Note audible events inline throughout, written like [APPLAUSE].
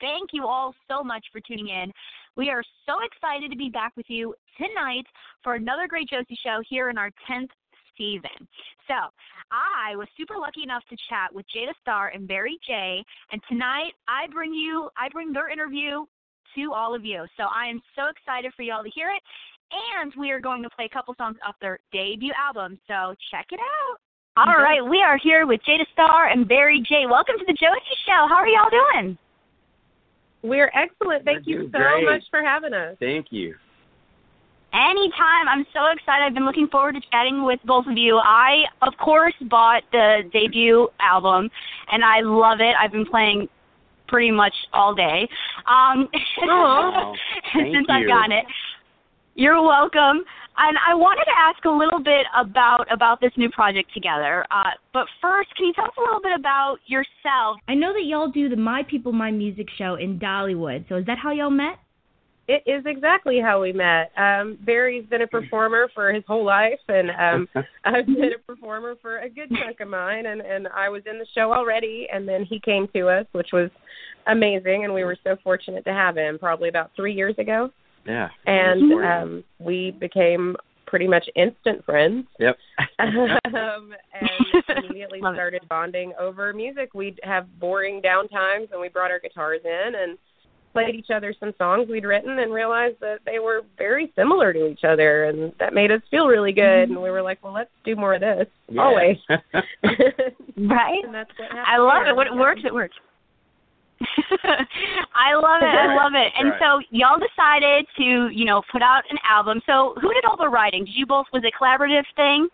Thank you all so much for tuning in. We are so excited to be back with you tonight for another great Josie Show here in our 10th season. So, I was super lucky enough to chat with Jada Star and Barry J, and tonight I bring you I bring their interview to all of you. So, I am so excited for y'all to hear it. And we are going to play a couple songs off their debut album. So check it out. All right, we are here with Jada Star and Barry J. Welcome to the Josie Show. How are y'all doing? We're excellent. Thank We're you so great. much for having us. Thank you. Anytime. I'm so excited. I've been looking forward to chatting with both of you. I, of course, bought the debut album, and I love it. I've been playing pretty much all day um, [LAUGHS] Aw, [LAUGHS] thank since I've gotten it. You're welcome. And I wanted to ask a little bit about about this new project together. Uh, but first, can you tell us a little bit about yourself? I know that y'all do the My People My Music show in Dollywood. So is that how y'all met? It is exactly how we met. Um, Barry's been a performer for his whole life, and um, [LAUGHS] I've been a performer for a good chunk of mine. And, and I was in the show already, and then he came to us, which was amazing, and we were so fortunate to have him. Probably about three years ago, Yeah. and um, we became pretty much instant friends. Yep. [LAUGHS] [LAUGHS] um, and immediately Love it. started bonding over music. We'd have boring downtimes, and we brought our guitars in and played each other some songs we'd written, and realized that they were very similar to each other, and that made us feel really good. And we were like, well, let's do more of this. Yeah. Always. [LAUGHS] Right? and that's what happened. I love here. it. When it works, it works. [LAUGHS] I love it. I love it. And so y'all decided to, you know, put out an album. So who did all the writing? Did you both? Was it a collaborative thing?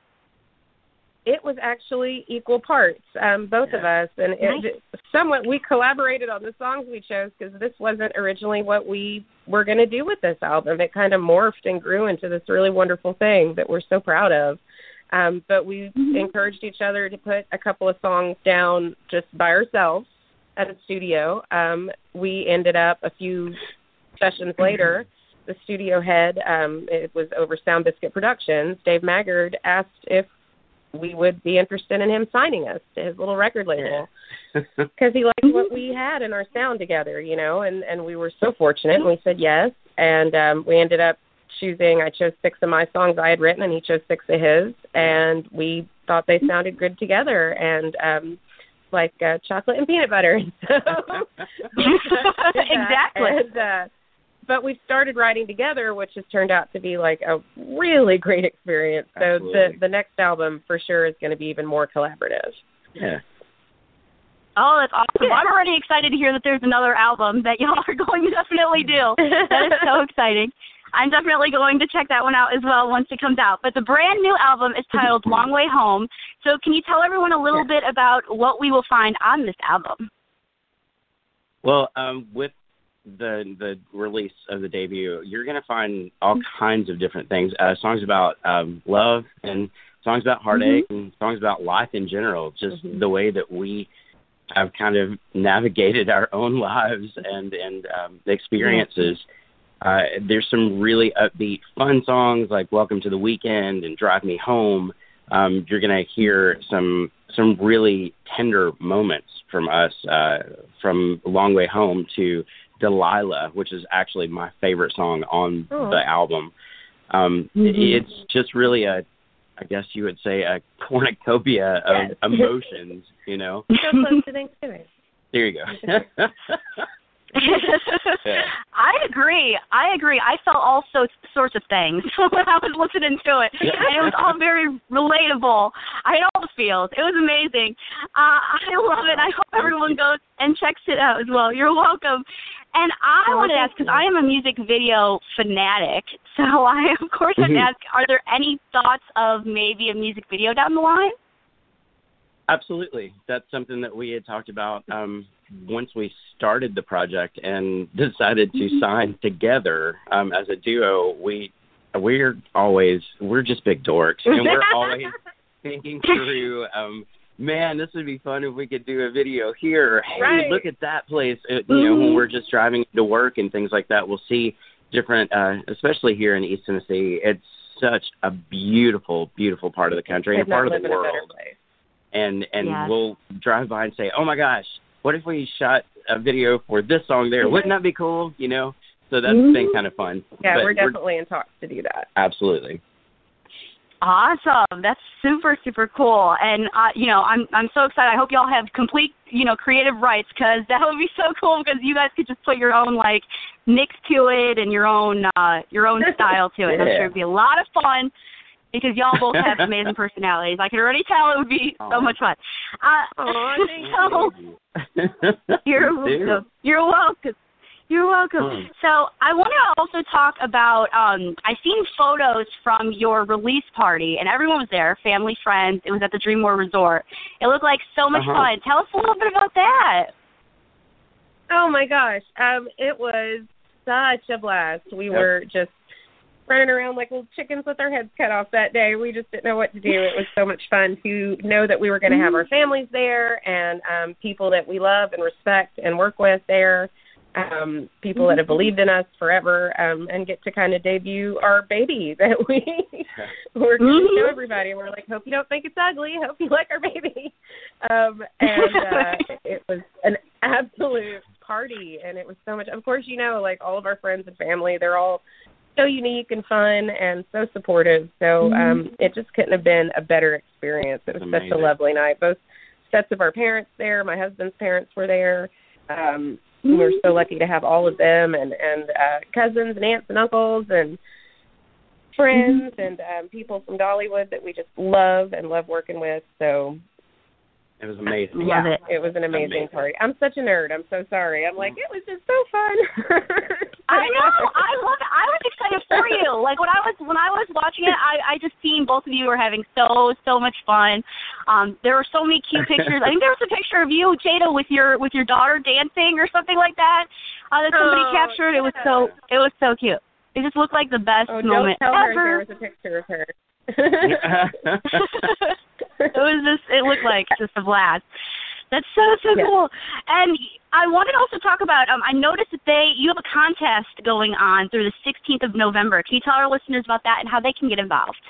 It was actually equal parts, um, both of us, and it somewhat we collaborated on the songs we chose because this wasn't originally what we were going to do with this album. It kind of morphed and grew into this really wonderful thing that we're so proud of. Um, but we encouraged each other to put a couple of songs down just by ourselves at a studio. Um, we ended up a few sessions later. The studio head, um, it was over Sound Biscuit Productions. Dave Maggard asked if we would be interested in him signing us to his little record label [LAUGHS] because he liked what we had in our sound together, you know, and and we were so fortunate. And we said yes, and um, we ended up choosing. I chose six of my songs I had written, and he chose six of his, and we thought they sounded good together, and um, like uh, chocolate and peanut butter. [LAUGHS] So [LAUGHS] Exactly. And, uh, but we've started writing together, which has turned out to be like a really great experience. So the Absolutely. the next album for sure is going to be even more collaborative. yeah. Oh, that's awesome. Well, I'm already excited to hear that there's another album that y'all are [LAUGHS] going to definitely do. That is so exciting. I'm definitely going to check that one out as well once it comes out. But the brand new album is titled Long Way Home. So can you tell everyone a little bit about what we will find on this album? Well, um, with the the release of the debut, you're gonna find all kinds of different things. Uh, songs about um, love and songs about heartache and songs about life in general. Just the way that we have kind of navigated our own lives and and um, experiences. Uh, there's some really upbeat, fun songs like "Welcome to the Weekend" and "Drive Me Home." Um, you're gonna hear some some really tender moments from us, uh, from "Long Way Home" to "Delilah," which is actually my favorite song on Oh. the album. Um, It's just really a, I guess you would say, a cornucopia of Yes. [LAUGHS] emotions. You know, So close to Thanksgiving. there you go. [LAUGHS] [LAUGHS] I agree. I agree. I felt all so, sorts of things [LAUGHS] when I was listening to it, and it was all very relatable. I had all the feels. It was amazing. Uh, I love it. I hope everyone goes and checks it out as well. You're welcome. And I Oh, wanted to ask because I am a music video fanatic, so I of course had to Mhm. ask: Are there any thoughts of maybe a music video down the line? Absolutely. That's something that we had talked about um, once we started the project and decided to sign together um, as a duo. We we're always we're just big dorks, and we're [LAUGHS] always thinking through. Um, Man, this would be fun if we could do a video here. Or, Hey, Right. look at that place. Uh, you know, when we're just driving to work and things like that, we'll see different, uh, especially here in East Tennessee. It's such a beautiful, beautiful part of the country and a part of the in a better world. And and we'll drive by and say, "Oh my gosh, what if we shot a video for this song there? Wouldn't that be cool? You know. So that's mm-hmm. been kind of fun. Yeah, but we're definitely we're, in talks to do that. Absolutely. Awesome. That's super super cool. And uh, you know, I'm I'm so excited. I hope y'all have complete, you know, creative rights cuz that would be so cool because you guys could just put your own like mix to it and your own uh your own [LAUGHS] style to it. yeah. I'm sure it'd be a lot of fun because y'all both have [LAUGHS] amazing personalities. I can already tell it would be Aww. so much fun. Uh, Aww, [LAUGHS] so, you're [LAUGHS] welcome. You're welcome. You're welcome. Mm. So I want to also talk about. Um, I seen photos from your release party, and everyone was there, family, friends. It was at the DreamMore Resort. It looked like so much uh-huh. fun. Tell us a little bit about that. Oh my gosh, um, it was such a blast. We yep. were just running around like little chickens with our heads cut off that day. We just didn't know what to do. It was so much fun to know that we were going to have our mm-hmm. families there and um, people that we love and respect and work with there um, people that have mm-hmm. believed in us forever, um, and get to kind of debut our baby [LAUGHS] that we we're going to show mm-hmm. everybody. We're like, hope you don't think it's ugly. Hope you like our baby. Um, and uh, [LAUGHS] it was an absolute party, and it was so much. Of course, you know, like all of our friends and family, they're all so unique and fun and so supportive. So um, mm-hmm. it just couldn't have been a better experience. It was such a lovely night. Both sets of our parents there. My husband's parents were there. Um, Mm-hmm. We're so lucky to have all of them and and uh, cousins and aunts and uncles and friends mm-hmm. and um, people from Dollywood that we just love and love working with. So it was amazing. Love yeah, it. it was an amazing, amazing, party. I'm such a nerd. I'm so sorry. I'm like, it was just so fun. [LAUGHS] I know. I love it. I was excited for you. Like when I was when I was watching it, I I just seen both of you were having so so much fun. Um, there were so many cute pictures. I think there was a picture of you, Jada, with your with your daughter dancing or something like that. Uh, that somebody oh, captured. Yeah. It was so it was so cute. It just looked like the best oh, moment don't tell ever. Her there was a picture of her. [LAUGHS] [LAUGHS] it was just it looked like just a blast. That's so so yeah. cool. And I wanted to also talk about um I noticed that they you have a contest going on through the 16th of November. Can you tell our listeners about that and how they can get involved?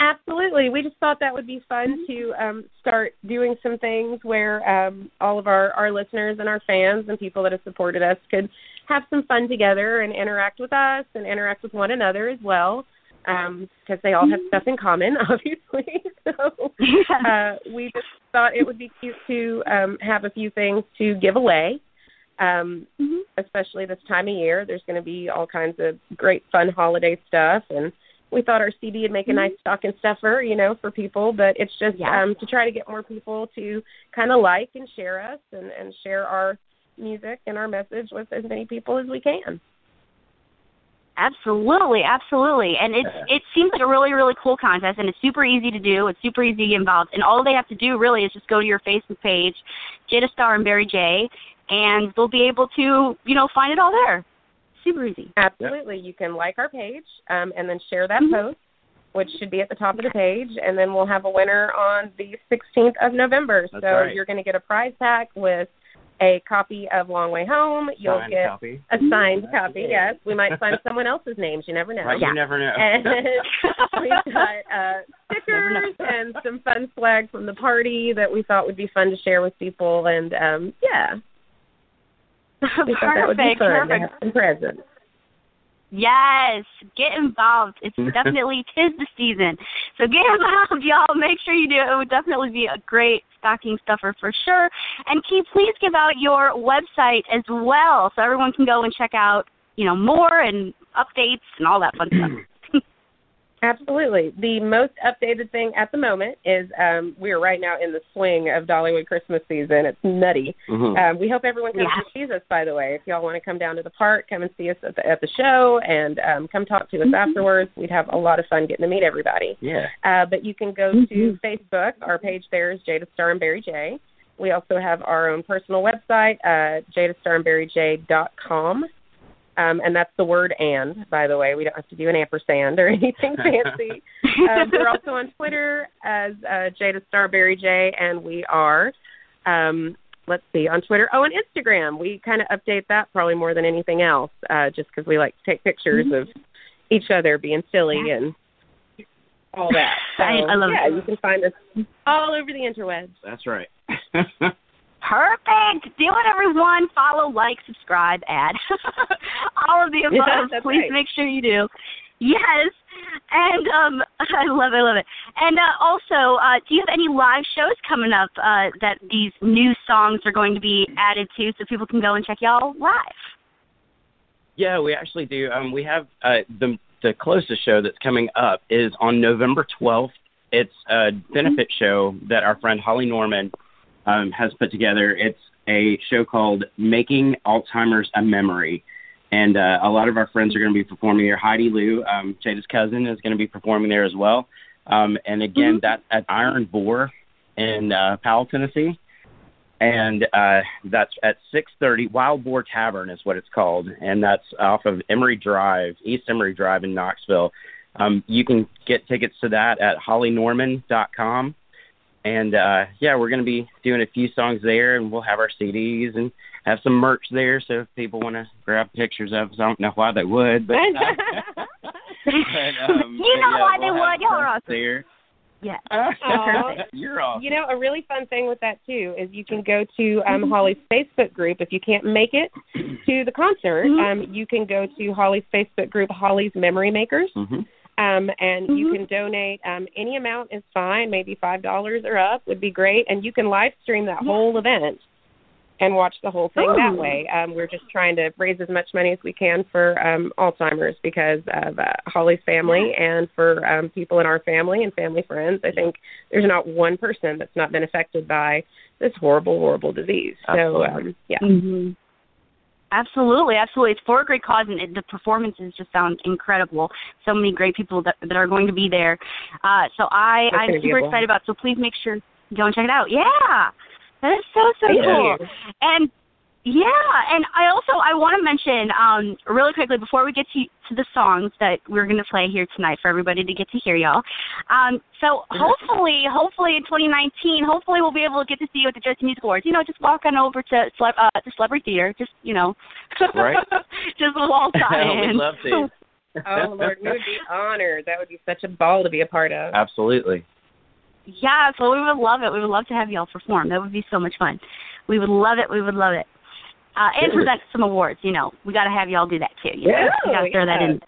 Absolutely. We just thought that would be fun to um, start doing some things where um, all of our, our listeners and our fans and people that have supported us could have some fun together and interact with us and interact with one another as well because um, they all have stuff in common, [LAUGHS] obviously. [LAUGHS] so uh, we just thought it would be cute to um, have a few things to give away, um, mm-hmm. especially this time of year. There's going to be all kinds of great, fun holiday stuff, and we thought our CD would make a nice mm-hmm. stocking stuffer, you know, for people. But it's just yeah. um, to try to get more people to kind of like and share us and, and share our music and our message with as many people as we can. Absolutely, absolutely. And it's it seems like a really, really cool contest and it's super easy to do. It's super easy to get involved. And all they have to do really is just go to your Facebook page, Jada Star and Barry J, and they'll be able to, you know, find it all there. Super easy. Absolutely. Yep. You can like our page um, and then share that mm-hmm. post, which should be at the top of the page, and then we'll have a winner on the 16th of November. That's so right. you're going to get a prize pack with a copy of Long Way Home. You'll signed get copy. a signed copy. Yes, we might sign [LAUGHS] someone else's names. You never know. Right, yeah. You never know. And [LAUGHS] we've got uh, stickers and some fun swag from the party that we thought would be fun to share with people. And um, yeah, [LAUGHS] we thought that would be fun perfect. to have some presents. Yes, get involved. It's [LAUGHS] definitely tis the season. So get involved, [LAUGHS] y'all. Make sure you do. It would definitely be a great stocking stuffer for sure. And can you please give out your website as well so everyone can go and check out, you know, more and updates and all that fun stuff. [CLEARS THROAT] Absolutely. The most updated thing at the moment is um, we are right now in the swing of Dollywood Christmas season. It's nutty. Mm-hmm. Um, we hope everyone comes yeah. to see us. By the way, if y'all want to come down to the park, come and see us at the, at the show, and um, come talk to us mm-hmm. afterwards. We'd have a lot of fun getting to meet everybody. Yeah. Uh, but you can go mm-hmm. to Facebook. Our page there is Jada Star and Barry J. We also have our own personal website, uh, jadastarandbarryj.com. Um, and that's the word and, by the way. We don't have to do an ampersand or [LAUGHS] anything fancy. um, we're also on Twitter as uh, Jada Star Barry J, and we are, um, let's see, on Twitter. Oh, and Instagram. We kind of update that probably more than anything else, uh, just because we like to take pictures mm-hmm. of each other being silly yeah. and all that. [LAUGHS] So, I, I love yeah, it. you can find us all over the interwebs. That's right. [LAUGHS] Perfect. Do it, everyone. Follow, like, subscribe, add. [LAUGHS] All of the above. Yeah, Please right. make sure you do. Yes. And um [LAUGHS] I love it, I love it. And uh, also, uh, do you have any live shows coming up uh, that these new songs are going to be added to so people can go and check y'all live? Yeah, we actually do. Um, we have uh, the the closest show that's coming up is on November 12th. It's a benefit show that our friend Holly Norman um, has put together. It's a show called Making Alzheimer's a Memory. And uh, a lot of our friends are going to be performing there. Heidi Lou, um, Jada's cousin, is going to be performing there as well. Um, and again, that's at Iron Boar in uh, Powell, Tennessee and uh, that's at 6:30. Wild Boar Tavern is what it's called, and that's off of Emory Drive, East Emory Drive in Knoxville. Um, you can get tickets to that at hollynorman.com. And uh, yeah, we're going to be doing a few songs there, and we'll have our CDs and have some merch there. So if people want to grab pictures of us, I don't know why they would, but, uh, [LAUGHS] but um, You but know yeah, why we'll they would. Y'all are merch awesome. there. Yeah. [LAUGHS] Aw. You're awesome. You know, a really fun thing with that too is you can go to um, Holly's Facebook group if you can't make it to the concert. Mhm. Um, you can go to Holly's Facebook group, Holly's Memory Makers, hmm um, and you Mhm. can donate. Um, any amount is fine. Maybe five dollars or up would be great, and you can live stream that Yeah. whole event and watch the whole thing that way. Um, we're just trying to raise as much money as we can for um, Alzheimer's because of uh, Holly's family and for um, people in our family and family friends. I think there's not one person that's not been affected by this horrible, horrible disease. So, um, yeah. hmm Absolutely, absolutely. It's for a great cause, and it, the performances just sound incredible. So many great people that that are going to be there. Uh, so I It's I'm super excited about. So please make sure go and check it out. Yeah, that is so so Thank cool. you. And yeah, and I also I want to mention um really quickly before we get to to the songs that we're going to play here tonight for everybody to get to hear y'all. Um so hopefully hopefully in 2019 hopefully we'll be able to get to see you at the Josie Music Awards. You know, just walk on over to Cele- uh to Celebrity Theater, just you know. [LAUGHS] Right. [LAUGHS] just walk on [LAUGHS] We'd in. love to. Oh, Lord, we would be honored. That would be such a ball to be a part of. Absolutely. Yeah, so we would love it. We would love to have y'all perform. That would be so much fun. We would love it. We would love it. Uh, and Sure. present some awards. You know, we got to have y'all do that too. You know, Yeah, we got to throw that in.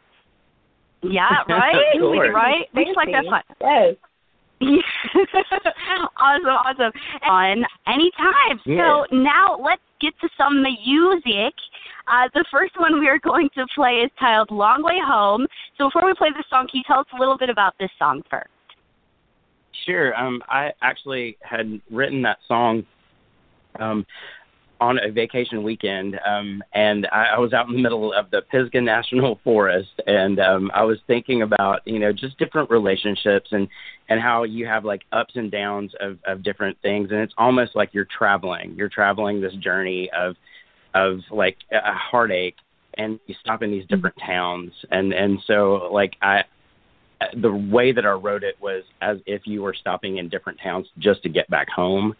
Yeah, [LAUGHS] right. Of course. right. We just like that fun. Yes. [LAUGHS] awesome, awesome. Fun anytime. Yeah. So now let's get to some music. Uh, the first one we are going to play is titled Long Way Home. So before we play this song, can you tell us a little bit about this song first? Sure. Um, I actually had written that song um, on a vacation weekend, um, and I, I was out in the middle of the Pisgah National Forest, and um, I was thinking about you know just different relationships and and how you have like ups and downs of of different things, and it's almost like you're traveling. You're traveling this journey of of like a heartache, and you stop in these different towns, and and so like I the way that I wrote it was as if you were stopping in different towns just to get back home.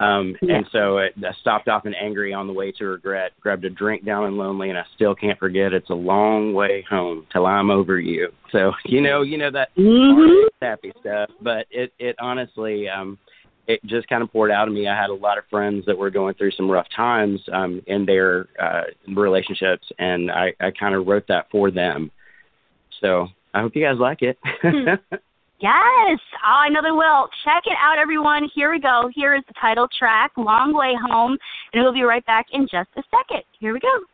Um, Yeah. And so it, I stopped off in angry on the way to regret, grabbed a drink down in lonely, and I still can't forget it's a long way home till I'm over you. So [LAUGHS] you know, you know that Mm-hmm. happy stuff, but it it honestly um, it just kind of poured out of me. I had a lot of friends that were going through some rough times um, in their uh, relationships, and I I kind of wrote that for them. So I hope you guys like it. [LAUGHS] Yes. Oh, I know they will. Check it out, everyone. Here we go. Here is the title track, Long Way Home, and we'll be right back in just a second. Here we go.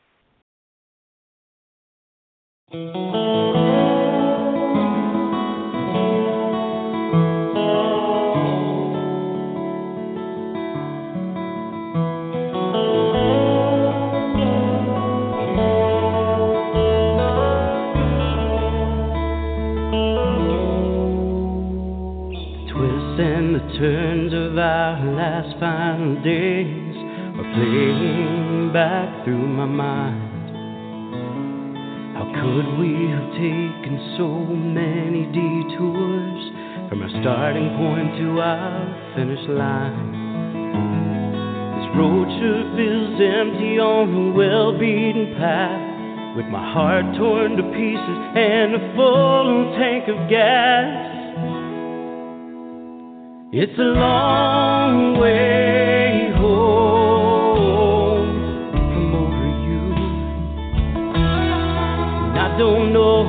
Of our last final days are playing back through my mind. How could we have taken so many detours from our starting point to our finish line? This road sure feels empty on the well beaten path. With my heart torn to pieces and a full tank of gas. It's a long way home from over you. And I don't know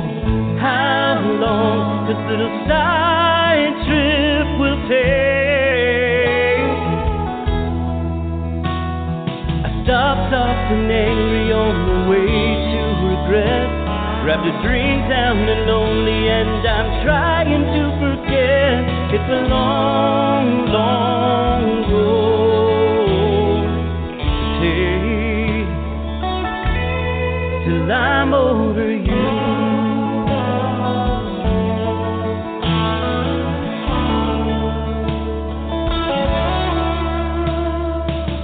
how long this little side trip will take. I stopped off and angry on the way to regret. Grabbed a drink down and lonely, and I'm trying to forget. It's a long, long road to take till I'm over you.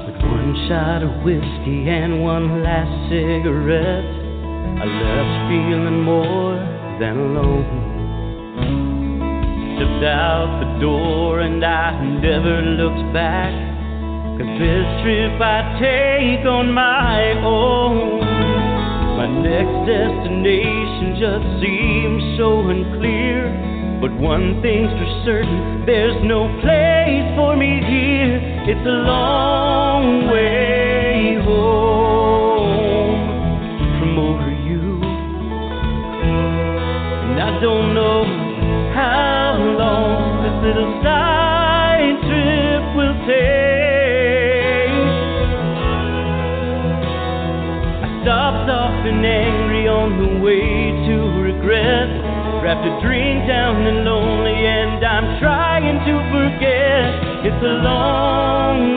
With one shot of whiskey and one last cigarette, I left feeling more than alone. Out the door and I never looked back. Cause this trip I take on my own. My next destination just seems so unclear. But one thing's for certain, there's no place for me here. It's a long way home regret. Grabbed a drink down and lonely, and I'm trying to forget. It's a long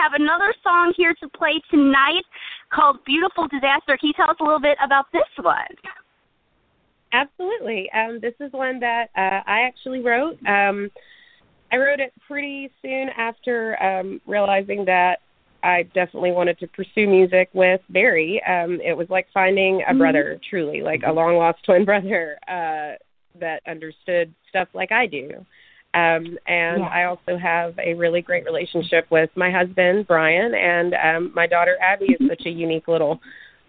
have another song here to play tonight called Beautiful Disaster. Can you tell us a little bit about this one? Absolutely. Um, this is one that uh, I actually wrote. Um, I wrote it pretty soon after um, realizing that I definitely wanted to pursue music with Barry. Um, it was like finding a brother, truly, like a long lost twin brother uh, that understood stuff like I do. Um, and Yeah. I also have a really great relationship with my husband, Brian, and um, my daughter, Abby, is such a unique little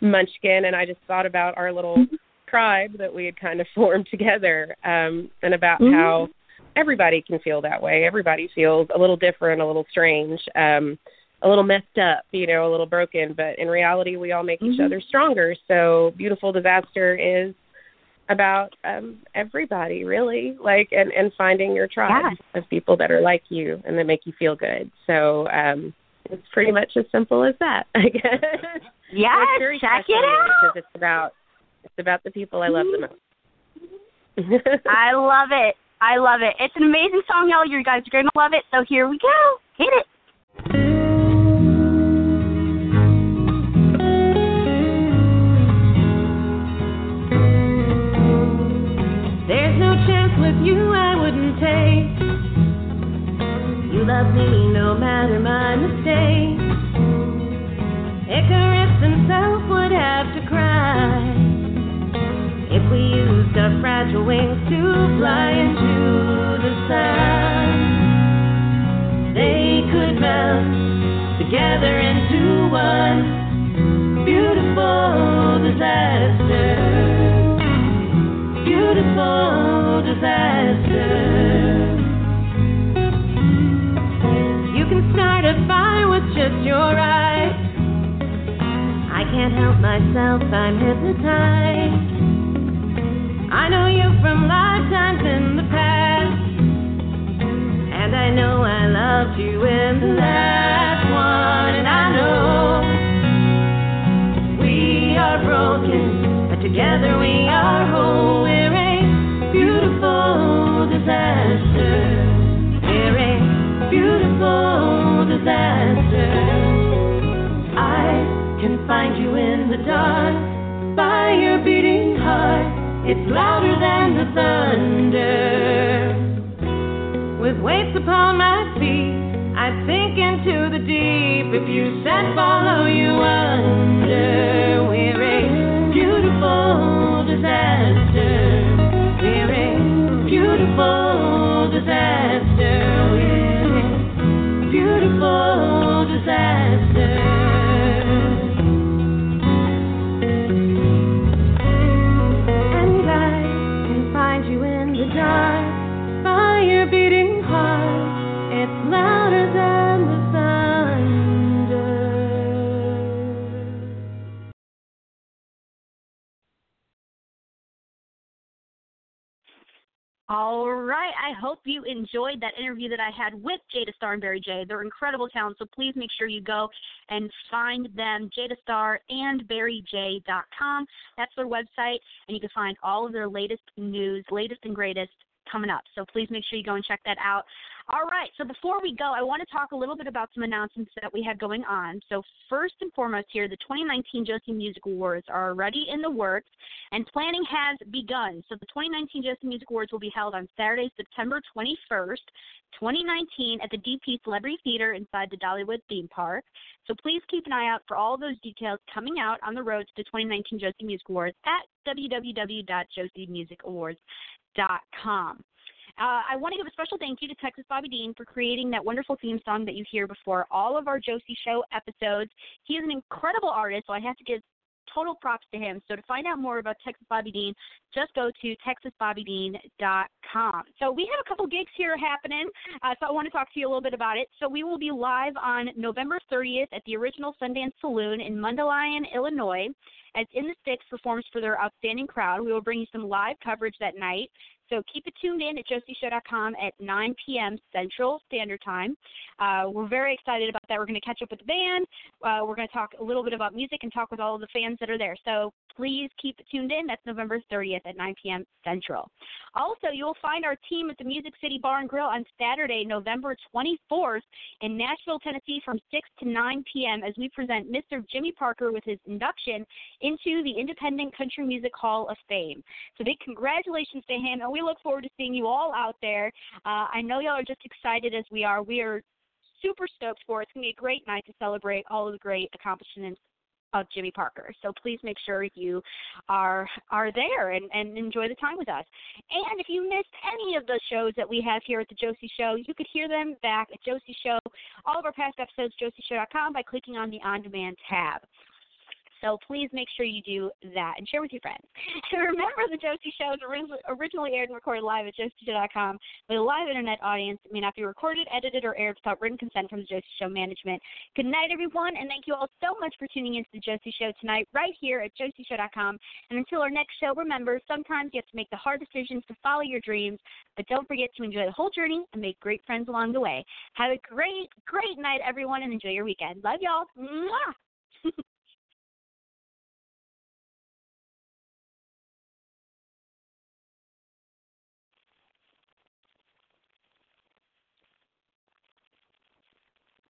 munchkin. And I just thought about our little tribe that we had kind of [LAUGHS] formed together um, and about Mhm. how everybody can feel that way. Everybody feels a little different, a little strange, um, a little messed up, you know, a little broken. But in reality, we all make each Mhm. other stronger. So, Beautiful Disaster is about um everybody really like and and finding your tribe Yeah. of people that are like you and that make you feel good so um it's pretty much as simple as that i guess [LAUGHS] yeah check it out. because it's about it's about the people i love the most [LAUGHS] I love it. I love it. It's an amazing song, y'all. You guys are going to love it. So here we go. Hit it. Me no matter my mistakes. Icarus himself would have to cry if we used our fragile wings to fly into the sun. They could melt together into one beautiful disaster beautiful disaster. Just your eyes. I can't help myself, I'm hypnotized. I know you from lifetimes in the past. And I know I loved you in the last one. And I know we are broken, but together we are whole. By your beating heart. It's louder than the thunder. With weights upon my feet, I sink into the deep. If you said follow, you under. We're a beautiful I hope you enjoyed that interview that I had with Jada Star and Barry J. They're incredible talent, so please make sure you go and find them, Jada Star and BarryJ.com. That's their website, and you can find all of their latest news, latest and greatest coming up. So please make sure you go and check that out. All right, so before we go, I want to talk a little bit about some announcements that we have going on. So first and foremost here, the 2019 Josie Music Awards are already in the works, and planning has begun. So the 2019 Josie Music Awards will be held on Saturday, September 21st, 2019 at the DP Celebrity Theater inside the Dollywood theme park. So please keep an eye out for all those details coming out on the road to the 2019 Josie Music Awards at www.josiemusicawards.com. Uh, I want to give a special thank you to Texas Bobby Dean for creating that wonderful theme song that you hear before all of our Josie Show episodes. He is an incredible artist, so I have to give total props to him. So to find out more about Texas Bobby Dean, just go to texasbobbydean.com. So we have a couple gigs here happening, uh, so I want to talk to you a little bit about it. So we will be live on November 30th at the original Sundance Saloon in Mundelein, Illinois, as In the Sticks performs for their outstanding crowd. We will bring you some live coverage that night. So keep it tuned in at josieshow.com at 9 p.m. Central Standard Time. Uh, we're very excited about that. We're going to catch up with the band. Uh, we're going to talk a little bit about music and talk with all of the fans that are there. So please keep tuned in. That's November 30th at 9 p.m. Central. Also, you will find our team at the Music City Bar and Grill on Saturday, November 24th in Nashville, Tennessee from 6 to 9 p.m. as we present Mr. Jimmy Parker with his induction into the Independent Country Music Hall of Fame. So big congratulations to him, and we look forward to seeing you all out there. Uh, I know y'all are just excited as we are. We are super stoked for it. It's going to be a great night to celebrate all of the great accomplishments of Jimmy Parker. So please make sure you are are there and, and enjoy the time with us. And if you missed any of the shows that we have here at the Josie Show, you could hear them back at Josie Show, all of our past episodes, josieshow.com, by clicking on the On Demand tab. So please make sure you do that and share with your friends. [LAUGHS] And remember, the Josie Show is originally aired and recorded live at josieshow.com with a live internet audience. It may not be recorded, edited, or aired without written consent from the Josie Show management. Good night, everyone, and thank you all so much for tuning in to the Josie Show tonight, right here at josieshow.com. And until our next show, remember, sometimes you have to make the hard decisions to follow your dreams, but don't forget to enjoy the whole journey and make great friends along the way. Have a great, great night, everyone, and enjoy your weekend. Love y'all. Mwah! [LAUGHS]